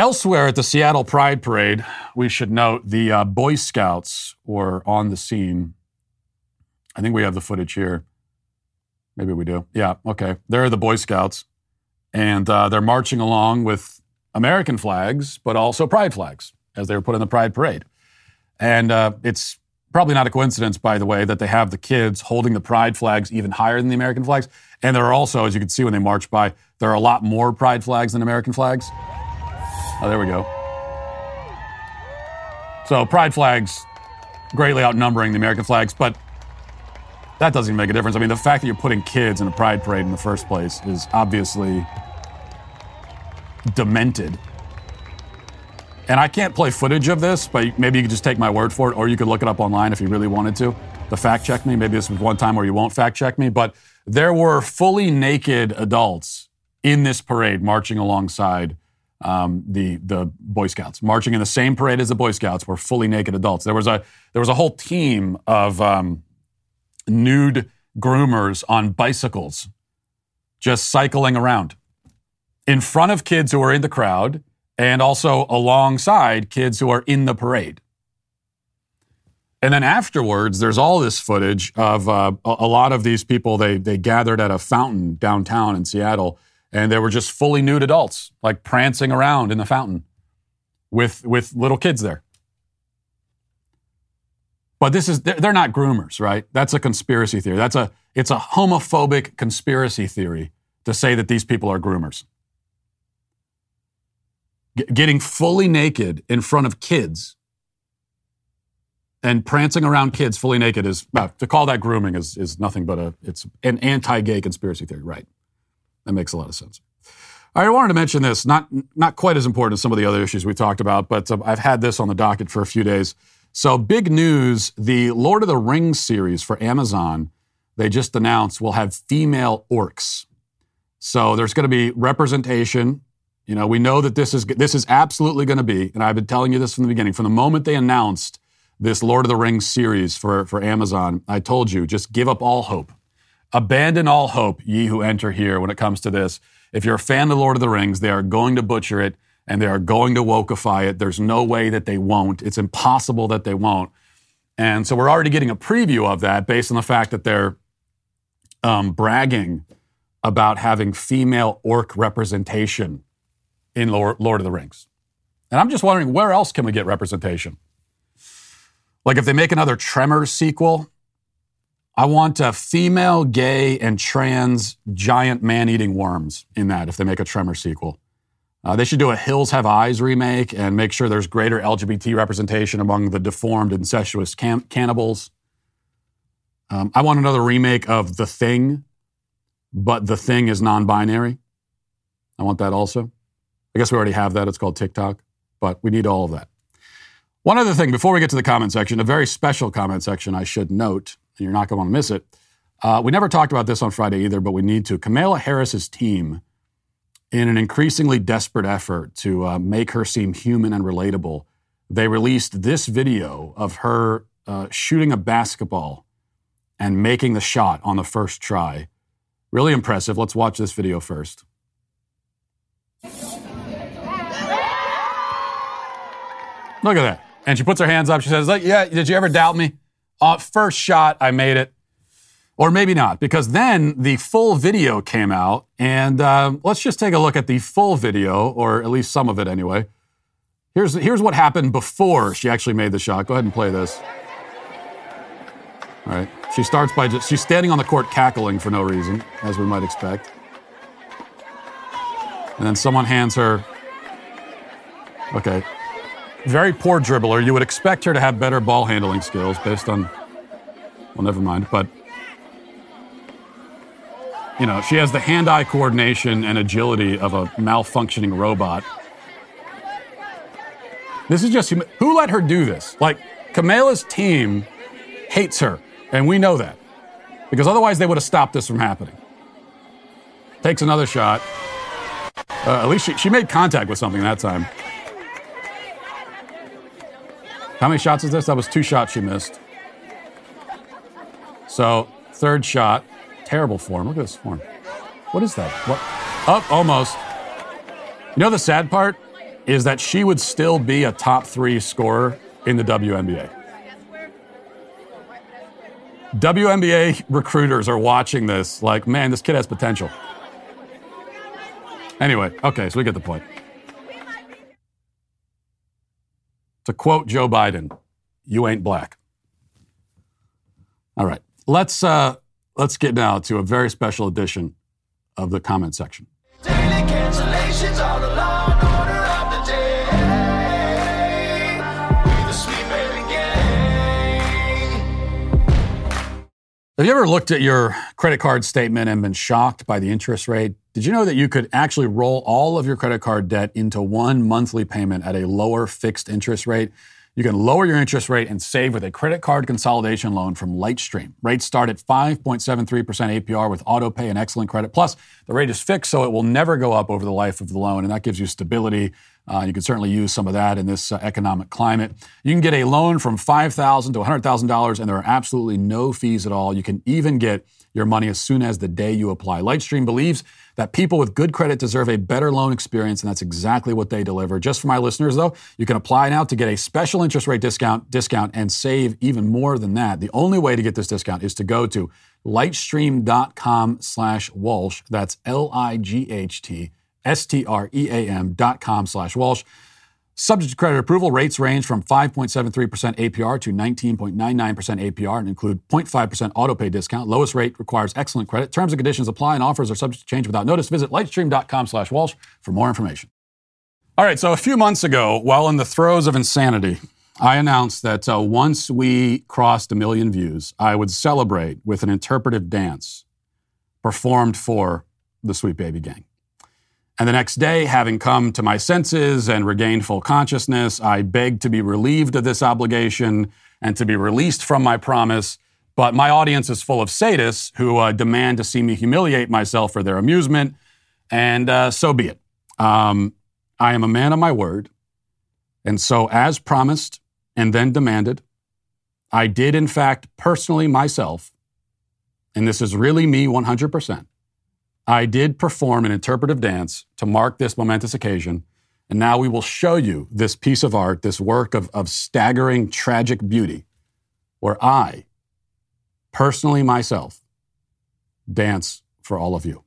Elsewhere at the Seattle Pride Parade, we should note the uh, Boy Scouts were on the scene. I think we have the footage here. Maybe we do. Yeah, okay. There are the Boy Scouts, and uh, they're marching along with American flags, but also pride flags as they were put in the Pride Parade. And uh, it's probably not a coincidence, by the way, that they have the kids holding the pride flags even higher than the American flags. And there are also, as you can see when they march by, there are a lot more pride flags than American flags. Oh, there we go. So pride flags greatly outnumbering the American flags, but that doesn't even make a difference. I mean, the fact that you're putting kids in a pride parade in the first place is obviously demented. And I can't play footage of this, but maybe you could just take my word for it, or you could look it up online if you really wanted to. The fact check me. Maybe this was one time where you won't fact check me, but there were fully naked adults in this parade marching alongside um, the the Boy Scouts, marching in the same parade as the Boy Scouts, were fully naked adults. There was a there was a whole team of um, nude groomers on bicycles, just cycling around in front of kids who are in the crowd, and also alongside kids who are in the parade. And then afterwards, there's all this footage of uh, a lot of these people. They they gathered at a fountain downtown in Seattle and they were just fully nude adults, like prancing around in the fountain with, with little kids there. But this is, they're not groomers, right? That's a conspiracy theory. That's a, it's a homophobic conspiracy theory to say that these people are groomers. G- getting fully naked in front of kids and prancing around kids fully naked is, well, to call that grooming is, is nothing but a, it's an anti-gay conspiracy theory, right? That makes a lot of sense. I wanted to mention this, not, not quite as important as some of the other issues we talked about, but uh, I've had this on the docket for a few days. So, big news the Lord of the Rings series for Amazon, they just announced will have female orcs. So, there's going to be representation. You know, we know that this is, this is absolutely going to be, and I've been telling you this from the beginning, from the moment they announced this Lord of the Rings series for, for Amazon, I told you, just give up all hope. Abandon all hope, ye who enter here, when it comes to this. If you're a fan of the Lord of the Rings, they are going to butcher it and they are going to wokeify it. There's no way that they won't. It's impossible that they won't. And so we're already getting a preview of that based on the fact that they're um, bragging about having female orc representation in Lord of the Rings. And I'm just wondering where else can we get representation? Like if they make another Tremors sequel, I want a female, gay, and trans giant man eating worms in that if they make a Tremor sequel. Uh, they should do a Hills Have Eyes remake and make sure there's greater LGBT representation among the deformed, incestuous cam- cannibals. Um, I want another remake of The Thing, but The Thing is non binary. I want that also. I guess we already have that. It's called TikTok, but we need all of that. One other thing before we get to the comment section, a very special comment section I should note, you're not going to want to miss it. Uh, we never talked about this on Friday either, but we need to. Kamala Harris's team, in an increasingly desperate effort to uh, make her seem human and relatable, they released this video of her uh, shooting a basketball and making the shot on the first try. Really impressive. Let's watch this video first. Look at that. And she puts her hands up. She says, like, Yeah, did you ever doubt me? Uh, first shot, I made it. Or maybe not, because then the full video came out. And uh, let's just take a look at the full video, or at least some of it anyway. Here's, here's what happened before she actually made the shot. Go ahead and play this. All right. She starts by just, she's standing on the court cackling for no reason, as we might expect. And then someone hands her, okay, very poor dribbler. You would expect her to have better ball handling skills based on, well, never mind. But, you know, she has the hand eye coordination and agility of a malfunctioning robot. This is just, who let her do this? Like, Kamala's team hates her, and we know that. Because otherwise, they would have stopped this from happening. Takes another shot. Uh, at least she, she made contact with something that time. How many shots is this? That was two shots she missed. So, third shot, terrible form. Look at this form. What is that? What? Up, oh, almost. You know the sad part is that she would still be a top three scorer in the WNBA. WNBA recruiters are watching this like, man, this kid has potential. Anyway, okay, so we get the point. To quote Joe Biden, you ain't black. All right. Let's uh, let's get now to a very special edition of the comment section. Have you ever looked at your credit card statement and been shocked by the interest rate? Did you know that you could actually roll all of your credit card debt into one monthly payment at a lower fixed interest rate? You can lower your interest rate and save with a credit card consolidation loan from Lightstream. Rates start at 5.73% APR with auto pay and excellent credit. Plus, the rate is fixed, so it will never go up over the life of the loan, and that gives you stability. Uh, you can certainly use some of that in this uh, economic climate. You can get a loan from $5,000 to $100,000, and there are absolutely no fees at all. You can even get your money as soon as the day you apply. Lightstream believes that people with good credit deserve a better loan experience, and that's exactly what they deliver. Just for my listeners, though, you can apply now to get a special interest rate discount, discount and save even more than that. The only way to get this discount is to go to lightstream.com slash Walsh. That's L-I-G-H-T S-T-R-E-A-M dot com slash Walsh. Subject to credit approval, rates range from 5.73% APR to 19.99% APR and include 0.5% auto pay discount. Lowest rate requires excellent credit. Terms and conditions apply and offers are subject to change without notice. Visit lightstream.com slash Walsh for more information. All right, so a few months ago, while in the throes of insanity, I announced that uh, once we crossed a million views, I would celebrate with an interpretive dance performed for the Sweet Baby Gang. And the next day, having come to my senses and regained full consciousness, I begged to be relieved of this obligation and to be released from my promise. But my audience is full of sadists who uh, demand to see me humiliate myself for their amusement, and uh, so be it. Um, I am a man of my word. And so, as promised and then demanded, I did, in fact, personally myself, and this is really me 100%, I did perform an interpretive dance to mark this momentous occasion. And now we will show you this piece of art, this work of, of staggering, tragic beauty, where I, personally myself, dance for all of you.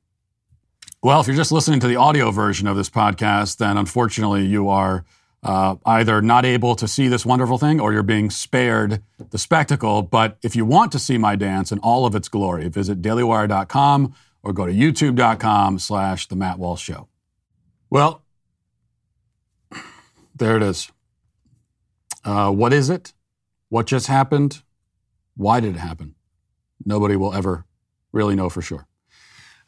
Well, if you're just listening to the audio version of this podcast, then unfortunately you are uh, either not able to see this wonderful thing or you're being spared the spectacle. But if you want to see my dance in all of its glory, visit dailywire.com or go to youtube.com slash the Matt Walsh Show. Well, There it is. Uh, what is it? What just happened? Why did it happen? Nobody will ever really know for sure.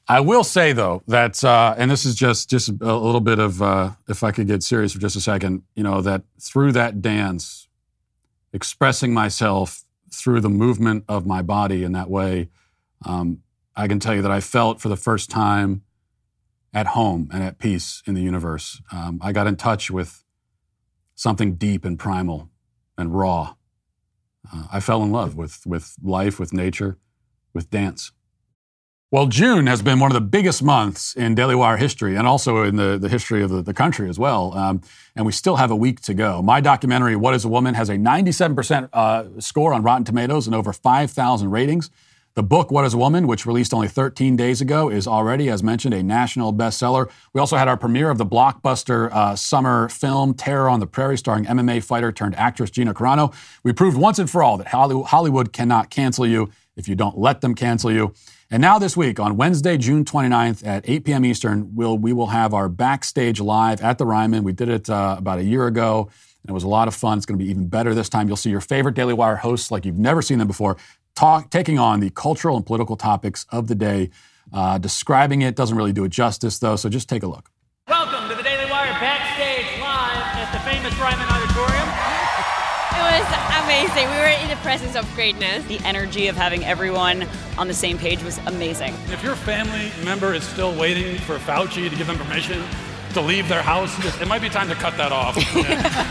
I will say though that, uh, and this is just just a little bit of, uh, if I could get serious for just a second, you know, that through that dance, expressing myself through the movement of my body in that way, um, I can tell you that I felt for the first time at home and at peace in the universe. Um, I got in touch with something deep and primal and raw. Uh, I fell in love with, with life, with nature, with dance. Well, June has been one of the biggest months in Daily Wire history and also in the, the history of the, the country as well. Um, and we still have a week to go. My documentary, What is a Woman, has a 97% uh, score on Rotten Tomatoes and over 5,000 ratings. The book, What is a Woman, which released only 13 days ago, is already, as mentioned, a national bestseller. We also had our premiere of the blockbuster uh, summer film, Terror on the Prairie, starring MMA fighter turned actress Gina Carano. We proved once and for all that Hollywood cannot cancel you if you don't let them cancel you. And now this week, on Wednesday, June 29th at 8 p.m. Eastern, we'll, we will have our backstage live at the Ryman. We did it uh, about a year ago. And it was a lot of fun. It's going to be even better this time. You'll see your favorite Daily Wire hosts like you've never seen them before talk, taking on the cultural and political topics of the day. Uh, describing it doesn't really do it justice, though, so just take a look. Welcome to the Daily Wire backstage live at the famous Ryman Auditorium. It was amazing. We were in the presence of greatness. The energy of having everyone on the same page was amazing. If your family member is still waiting for Fauci to give them permission to leave their house, it might be time to cut that off.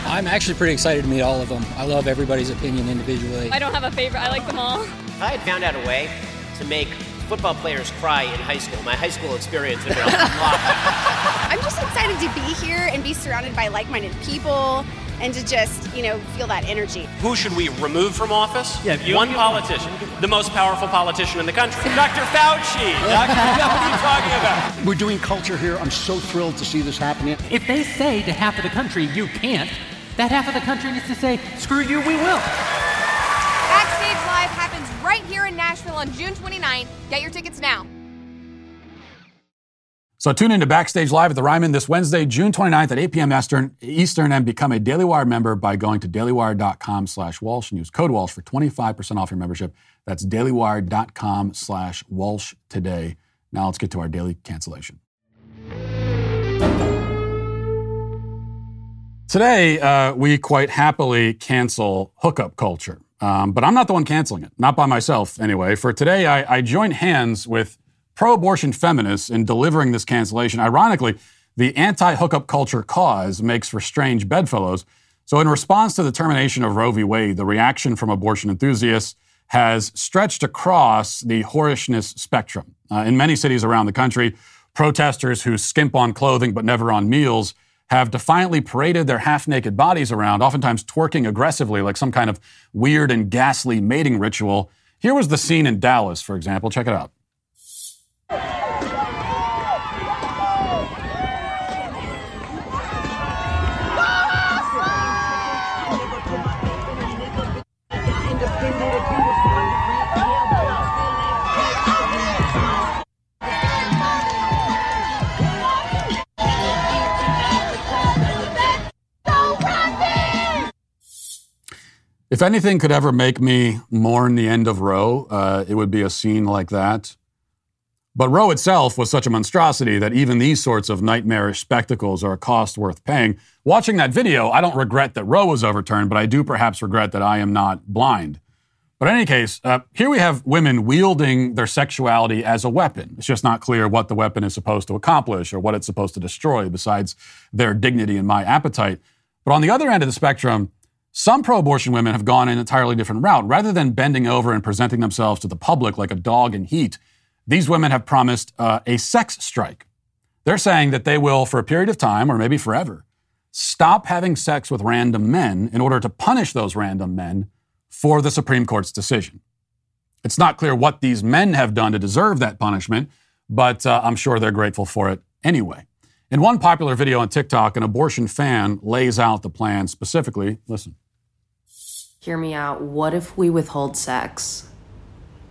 I'm actually pretty excited to meet all of them. I love everybody's opinion individually. I don't have a favorite. I like them all. If I had found out a way to make football players cry in high school, my high school experience would have been a lot. I'm just excited to be here and be surrounded by like-minded people and to just, you know, feel that energy. Who should we remove from office? Yeah, you, One politician, the most powerful politician in the country. Dr. Fauci! Dr. what are you talking about? We're doing culture here. I'm so thrilled to see this happening. If they say to half of the country, you can't, that half of the country needs to say, screw you, we will. Backstage Live happens right here in Nashville on June 29th. Get your tickets now. So tune in to Backstage Live at the Ryman this Wednesday, June 29th at 8 p.m. Eastern, Eastern and become a Daily Wire member by going to dailywire.com slash Walsh and use code Walsh for 25% off your membership. That's dailywire.com slash Walsh today. Now let's get to our daily cancellation. Today, uh, we quite happily cancel hookup culture. Um, but I'm not the one canceling it, not by myself anyway. For today, I, I join hands with pro abortion feminists in delivering this cancellation. Ironically, the anti hookup culture cause makes for strange bedfellows. So, in response to the termination of Roe v. Wade, the reaction from abortion enthusiasts has stretched across the whorishness spectrum. Uh, in many cities around the country, protesters who skimp on clothing but never on meals have defiantly paraded their half naked bodies around, oftentimes twerking aggressively like some kind of weird and ghastly mating ritual. Here was the scene in Dallas, for example. Check it out. If anything could ever make me mourn the end of Roe, uh, it would be a scene like that. But Roe itself was such a monstrosity that even these sorts of nightmarish spectacles are a cost worth paying. Watching that video, I don't regret that Roe was overturned, but I do perhaps regret that I am not blind. But in any case, uh, here we have women wielding their sexuality as a weapon. It's just not clear what the weapon is supposed to accomplish or what it's supposed to destroy besides their dignity and my appetite. But on the other end of the spectrum, some pro abortion women have gone an entirely different route. Rather than bending over and presenting themselves to the public like a dog in heat, these women have promised uh, a sex strike. They're saying that they will, for a period of time, or maybe forever, stop having sex with random men in order to punish those random men for the Supreme Court's decision. It's not clear what these men have done to deserve that punishment, but uh, I'm sure they're grateful for it anyway. In one popular video on TikTok, an abortion fan lays out the plan specifically. Listen. Hear me out. What if we withhold sex?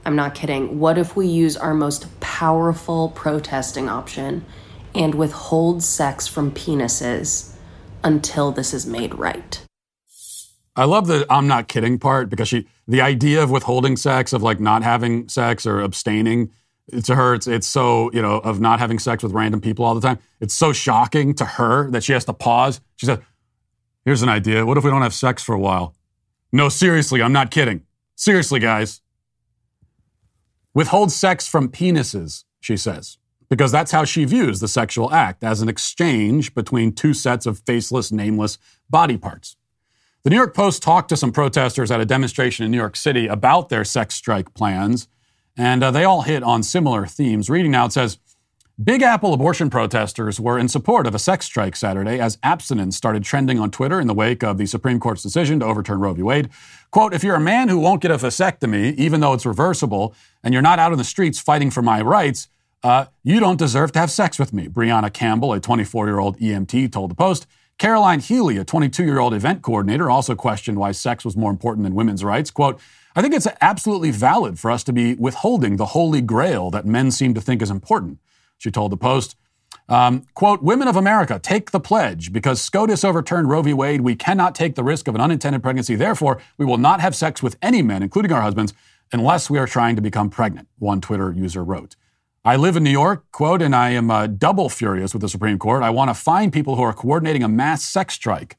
I'm not kidding. What if we use our most powerful protesting option and withhold sex from penises until this is made right. I love the I'm not kidding part because she the idea of withholding sex, of like not having sex or abstaining, to her it's it's so, you know, of not having sex with random people all the time. It's so shocking to her that she has to pause. She said, Here's an idea. What if we don't have sex for a while? No, seriously, I'm not kidding. Seriously, guys. Withhold sex from penises, she says, because that's how she views the sexual act as an exchange between two sets of faceless, nameless body parts. The New York Post talked to some protesters at a demonstration in New York City about their sex strike plans, and uh, they all hit on similar themes. Reading now, it says Big Apple abortion protesters were in support of a sex strike Saturday as abstinence started trending on Twitter in the wake of the Supreme Court's decision to overturn Roe v. Wade. Quote, if you're a man who won't get a vasectomy, even though it's reversible, and you're not out in the streets fighting for my rights, uh, you don't deserve to have sex with me, Brianna Campbell, a 24 year old EMT, told the Post. Caroline Healy, a 22 year old event coordinator, also questioned why sex was more important than women's rights. Quote, I think it's absolutely valid for us to be withholding the holy grail that men seem to think is important, she told the Post. Um, quote, Women of America, take the pledge. Because SCOTUS overturned Roe v. Wade, we cannot take the risk of an unintended pregnancy. Therefore, we will not have sex with any men, including our husbands, unless we are trying to become pregnant, one Twitter user wrote. I live in New York, quote, and I am uh, double furious with the Supreme Court. I want to find people who are coordinating a mass sex strike.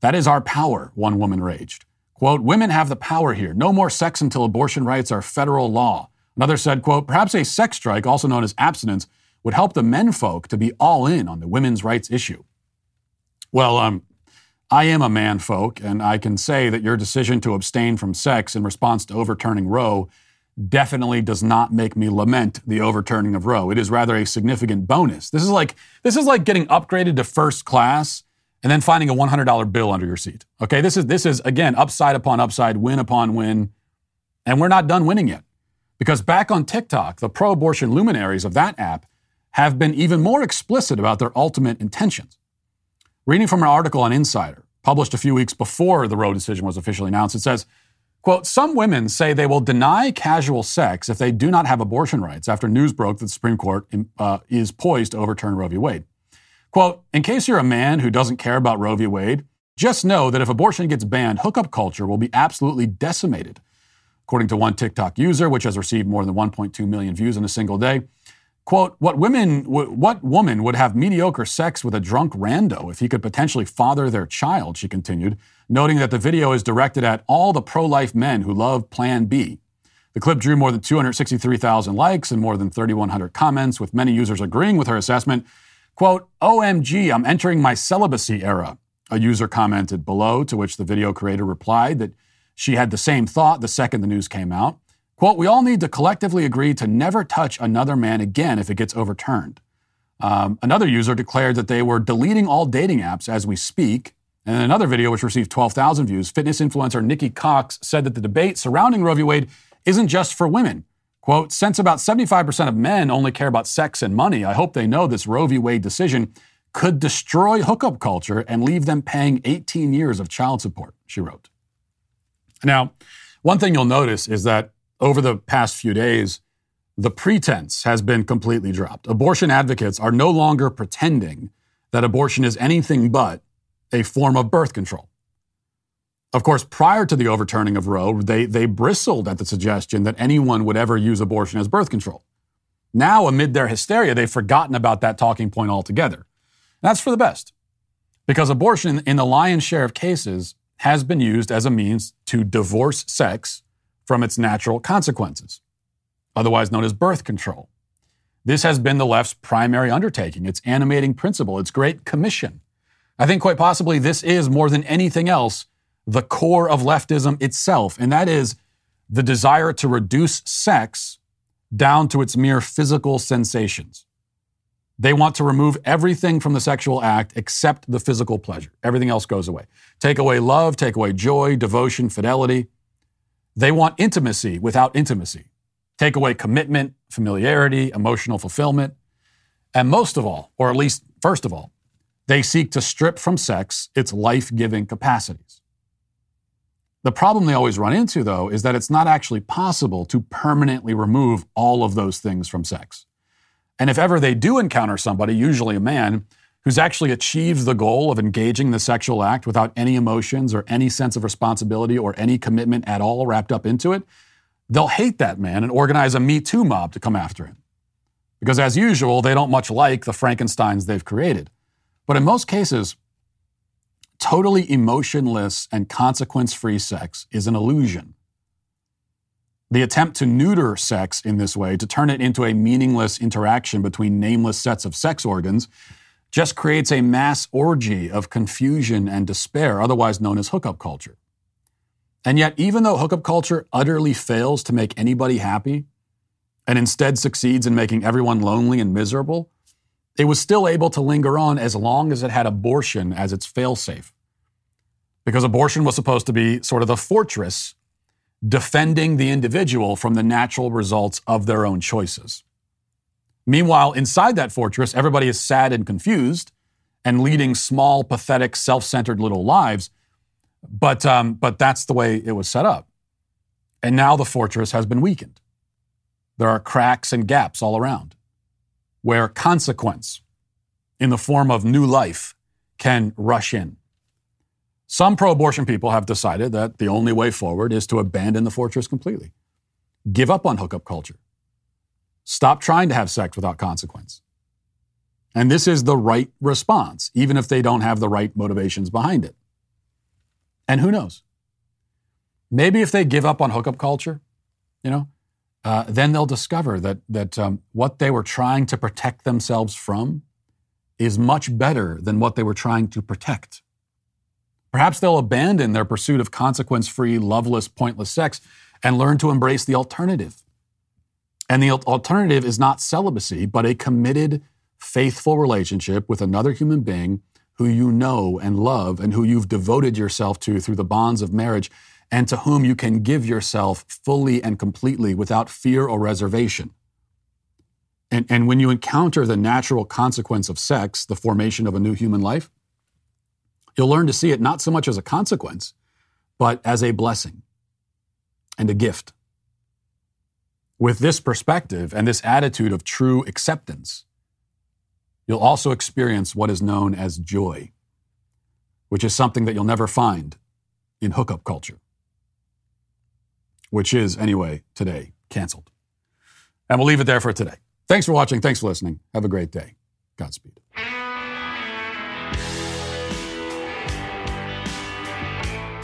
That is our power, one woman raged. Quote, women have the power here. No more sex until abortion rights are federal law. Another said, quote, perhaps a sex strike, also known as abstinence, would help the men folk to be all in on the women's rights issue. Well, um, I am a man folk, and I can say that your decision to abstain from sex in response to overturning Roe definitely does not make me lament the overturning of Roe. It is rather a significant bonus. This is like this is like getting upgraded to first class and then finding a $100 bill under your seat. Okay, this is this is again upside upon upside, win upon win, and we're not done winning yet. Because back on TikTok, the pro-abortion luminaries of that app have been even more explicit about their ultimate intentions. Reading from an article on Insider, published a few weeks before the Roe decision was officially announced, it says Quote, some women say they will deny casual sex if they do not have abortion rights after news broke that the Supreme Court uh, is poised to overturn Roe v. Wade. Quote, in case you're a man who doesn't care about Roe v. Wade, just know that if abortion gets banned, hookup culture will be absolutely decimated. According to one TikTok user, which has received more than 1.2 million views in a single day, Quote, what women, what woman would have mediocre sex with a drunk rando if he could potentially father their child, she continued, noting that the video is directed at all the pro-life men who love Plan B. The clip drew more than 263,000 likes and more than 3,100 comments, with many users agreeing with her assessment. Quote, OMG, I'm entering my celibacy era, a user commented below, to which the video creator replied that she had the same thought the second the news came out. Quote, we all need to collectively agree to never touch another man again if it gets overturned. Um, another user declared that they were deleting all dating apps as we speak. And in another video, which received 12,000 views, fitness influencer Nikki Cox said that the debate surrounding Roe v. Wade isn't just for women. Quote, since about 75% of men only care about sex and money, I hope they know this Roe v. Wade decision could destroy hookup culture and leave them paying 18 years of child support, she wrote. Now, one thing you'll notice is that over the past few days, the pretense has been completely dropped. Abortion advocates are no longer pretending that abortion is anything but a form of birth control. Of course, prior to the overturning of Roe, they, they bristled at the suggestion that anyone would ever use abortion as birth control. Now, amid their hysteria, they've forgotten about that talking point altogether. That's for the best, because abortion, in the lion's share of cases, has been used as a means to divorce sex from its natural consequences, otherwise known as birth control. This has been the left's primary undertaking, its animating principle, its great commission. I think quite possibly this is more than anything else the core of leftism itself, and that is the desire to reduce sex down to its mere physical sensations. They want to remove everything from the sexual act except the physical pleasure. Everything else goes away. Take away love, take away joy, devotion, fidelity. They want intimacy without intimacy. Take away commitment, familiarity, emotional fulfillment. And most of all, or at least first of all, they seek to strip from sex its life giving capacities. The problem they always run into, though, is that it's not actually possible to permanently remove all of those things from sex. And if ever they do encounter somebody, usually a man, who's actually achieved the goal of engaging in the sexual act without any emotions or any sense of responsibility or any commitment at all wrapped up into it, they'll hate that man and organize a Me Too mob to come after him. Because as usual, they don't much like the Frankensteins they've created. But in most cases, totally emotionless and consequence free sex is an illusion. The attempt to neuter sex in this way, to turn it into a meaningless interaction between nameless sets of sex organs, just creates a mass orgy of confusion and despair, otherwise known as hookup culture. And yet, even though hookup culture utterly fails to make anybody happy and instead succeeds in making everyone lonely and miserable, it was still able to linger on as long as it had abortion as its failsafe. Because abortion was supposed to be sort of the fortress defending the individual from the natural results of their own choices. Meanwhile, inside that fortress, everybody is sad and confused and leading small, pathetic, self centered little lives. But, um, but that's the way it was set up. And now the fortress has been weakened. There are cracks and gaps all around where consequence in the form of new life can rush in. Some pro abortion people have decided that the only way forward is to abandon the fortress completely. Give up on hookup culture. Stop trying to have sex without consequence. And this is the right response, even if they don't have the right motivations behind it. And who knows? Maybe if they give up on hookup culture, you know, uh, then they'll discover that, that um, what they were trying to protect themselves from is much better than what they were trying to protect. Perhaps they'll abandon their pursuit of consequence free, loveless, pointless sex and learn to embrace the alternative. And the alternative is not celibacy, but a committed, faithful relationship with another human being who you know and love and who you've devoted yourself to through the bonds of marriage and to whom you can give yourself fully and completely without fear or reservation. And, and when you encounter the natural consequence of sex, the formation of a new human life, You'll learn to see it not so much as a consequence, but as a blessing and a gift. With this perspective and this attitude of true acceptance, you'll also experience what is known as joy, which is something that you'll never find in hookup culture, which is, anyway, today canceled. And we'll leave it there for today. Thanks for watching. Thanks for listening. Have a great day. Godspeed.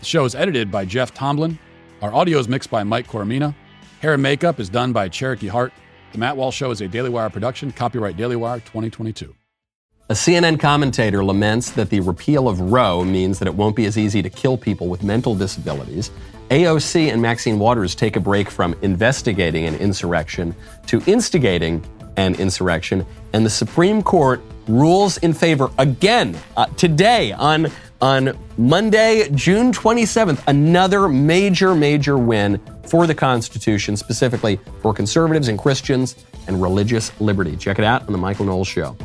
The show is edited by Jeff Tomlin. Our audio is mixed by Mike Coromina. Hair and makeup is done by Cherokee Hart. The Matt Walsh Show is a Daily Wire production, copyright Daily Wire 2022. A CNN commentator laments that the repeal of Roe means that it won't be as easy to kill people with mental disabilities. AOC and Maxine Waters take a break from investigating an insurrection to instigating an insurrection, and the Supreme Court rules in favor again uh, today on on Monday, June 27th, another major, major win for the Constitution, specifically for conservatives and Christians and religious liberty. Check it out on The Michael Knowles Show.